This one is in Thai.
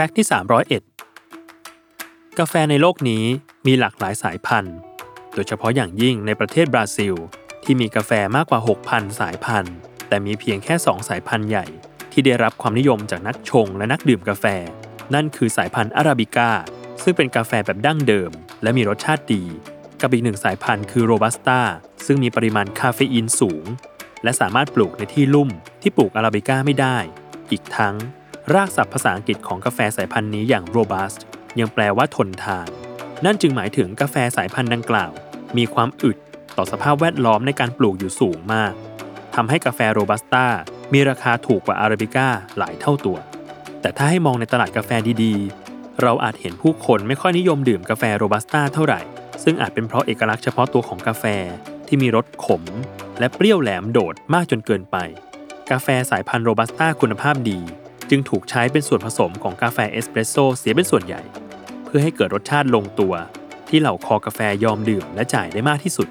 ฟกต์ที่ 301 กาแฟในโลกนี้มีหลากหลายสายพันธุ์ โดยเฉพาะอย่างยิ่งในประเทศบราซิล ที่มีกาแฟมากกว่า 6,000 สายพันธุ์ แต่มีเพียงแค่ 2 สายพันธุ์ใหญ่ ที่ได้รับความนิยมจากนักชงและนักดื่มกาแฟ นั่นคือสายพันธุ์อาราบิก้า ซึ่งเป็นกาแฟแบบดั้งเดิม และมีรสชาติดี กับอีกหนึ่งสายพันธุ์คือโรบัสต้าซึ่งมีปริมาณคาเฟอีนสูง และสามารถปลูกในที่ลุ่มที่ปลูกอาราบิก้าไม่ได้ อีกทั้ง รากศัพท์ภาษาอังกฤษของกาแฟสายพันธุ์นี้อย่าง robust ยังแปลว่าทนทาน นั่นจึงหมายถึงกาแฟสายพันธุ์ดังกล่าว มีความอึดต่อสภาพแวดล้อมในการปลูกอยู่สูงมากทำให้กาแฟโรบัสต้ามีราคาถูกกว่าอาราบิก้าหลายเท่าตัว แต่ถ้าให้มองในตลาดกาแฟดีๆ เราอาจเห็นผู้คนไม่ค่อยนิยมดื่มกาแฟโรบัสต้าเท่าไหร่ ซึ่งอาจเป็นเพราะเอกลักษณ์เฉพาะตัวของกาแฟที่มีรสขม และเปรี้ยวแหลมโดดมากจนเกินไป กาแฟสายพันธุ์โรบัสต้าคุณภาพดี จึงถูกใช้เป็นส่วนผสมของกาแฟเอสเปรสโซเสียเป็นส่วนใหญ่ เพื่อให้เกิดรสชาติลงตัว ที่เหล่าคอกาแฟยอมดื่มและจ่ายได้มากที่สุด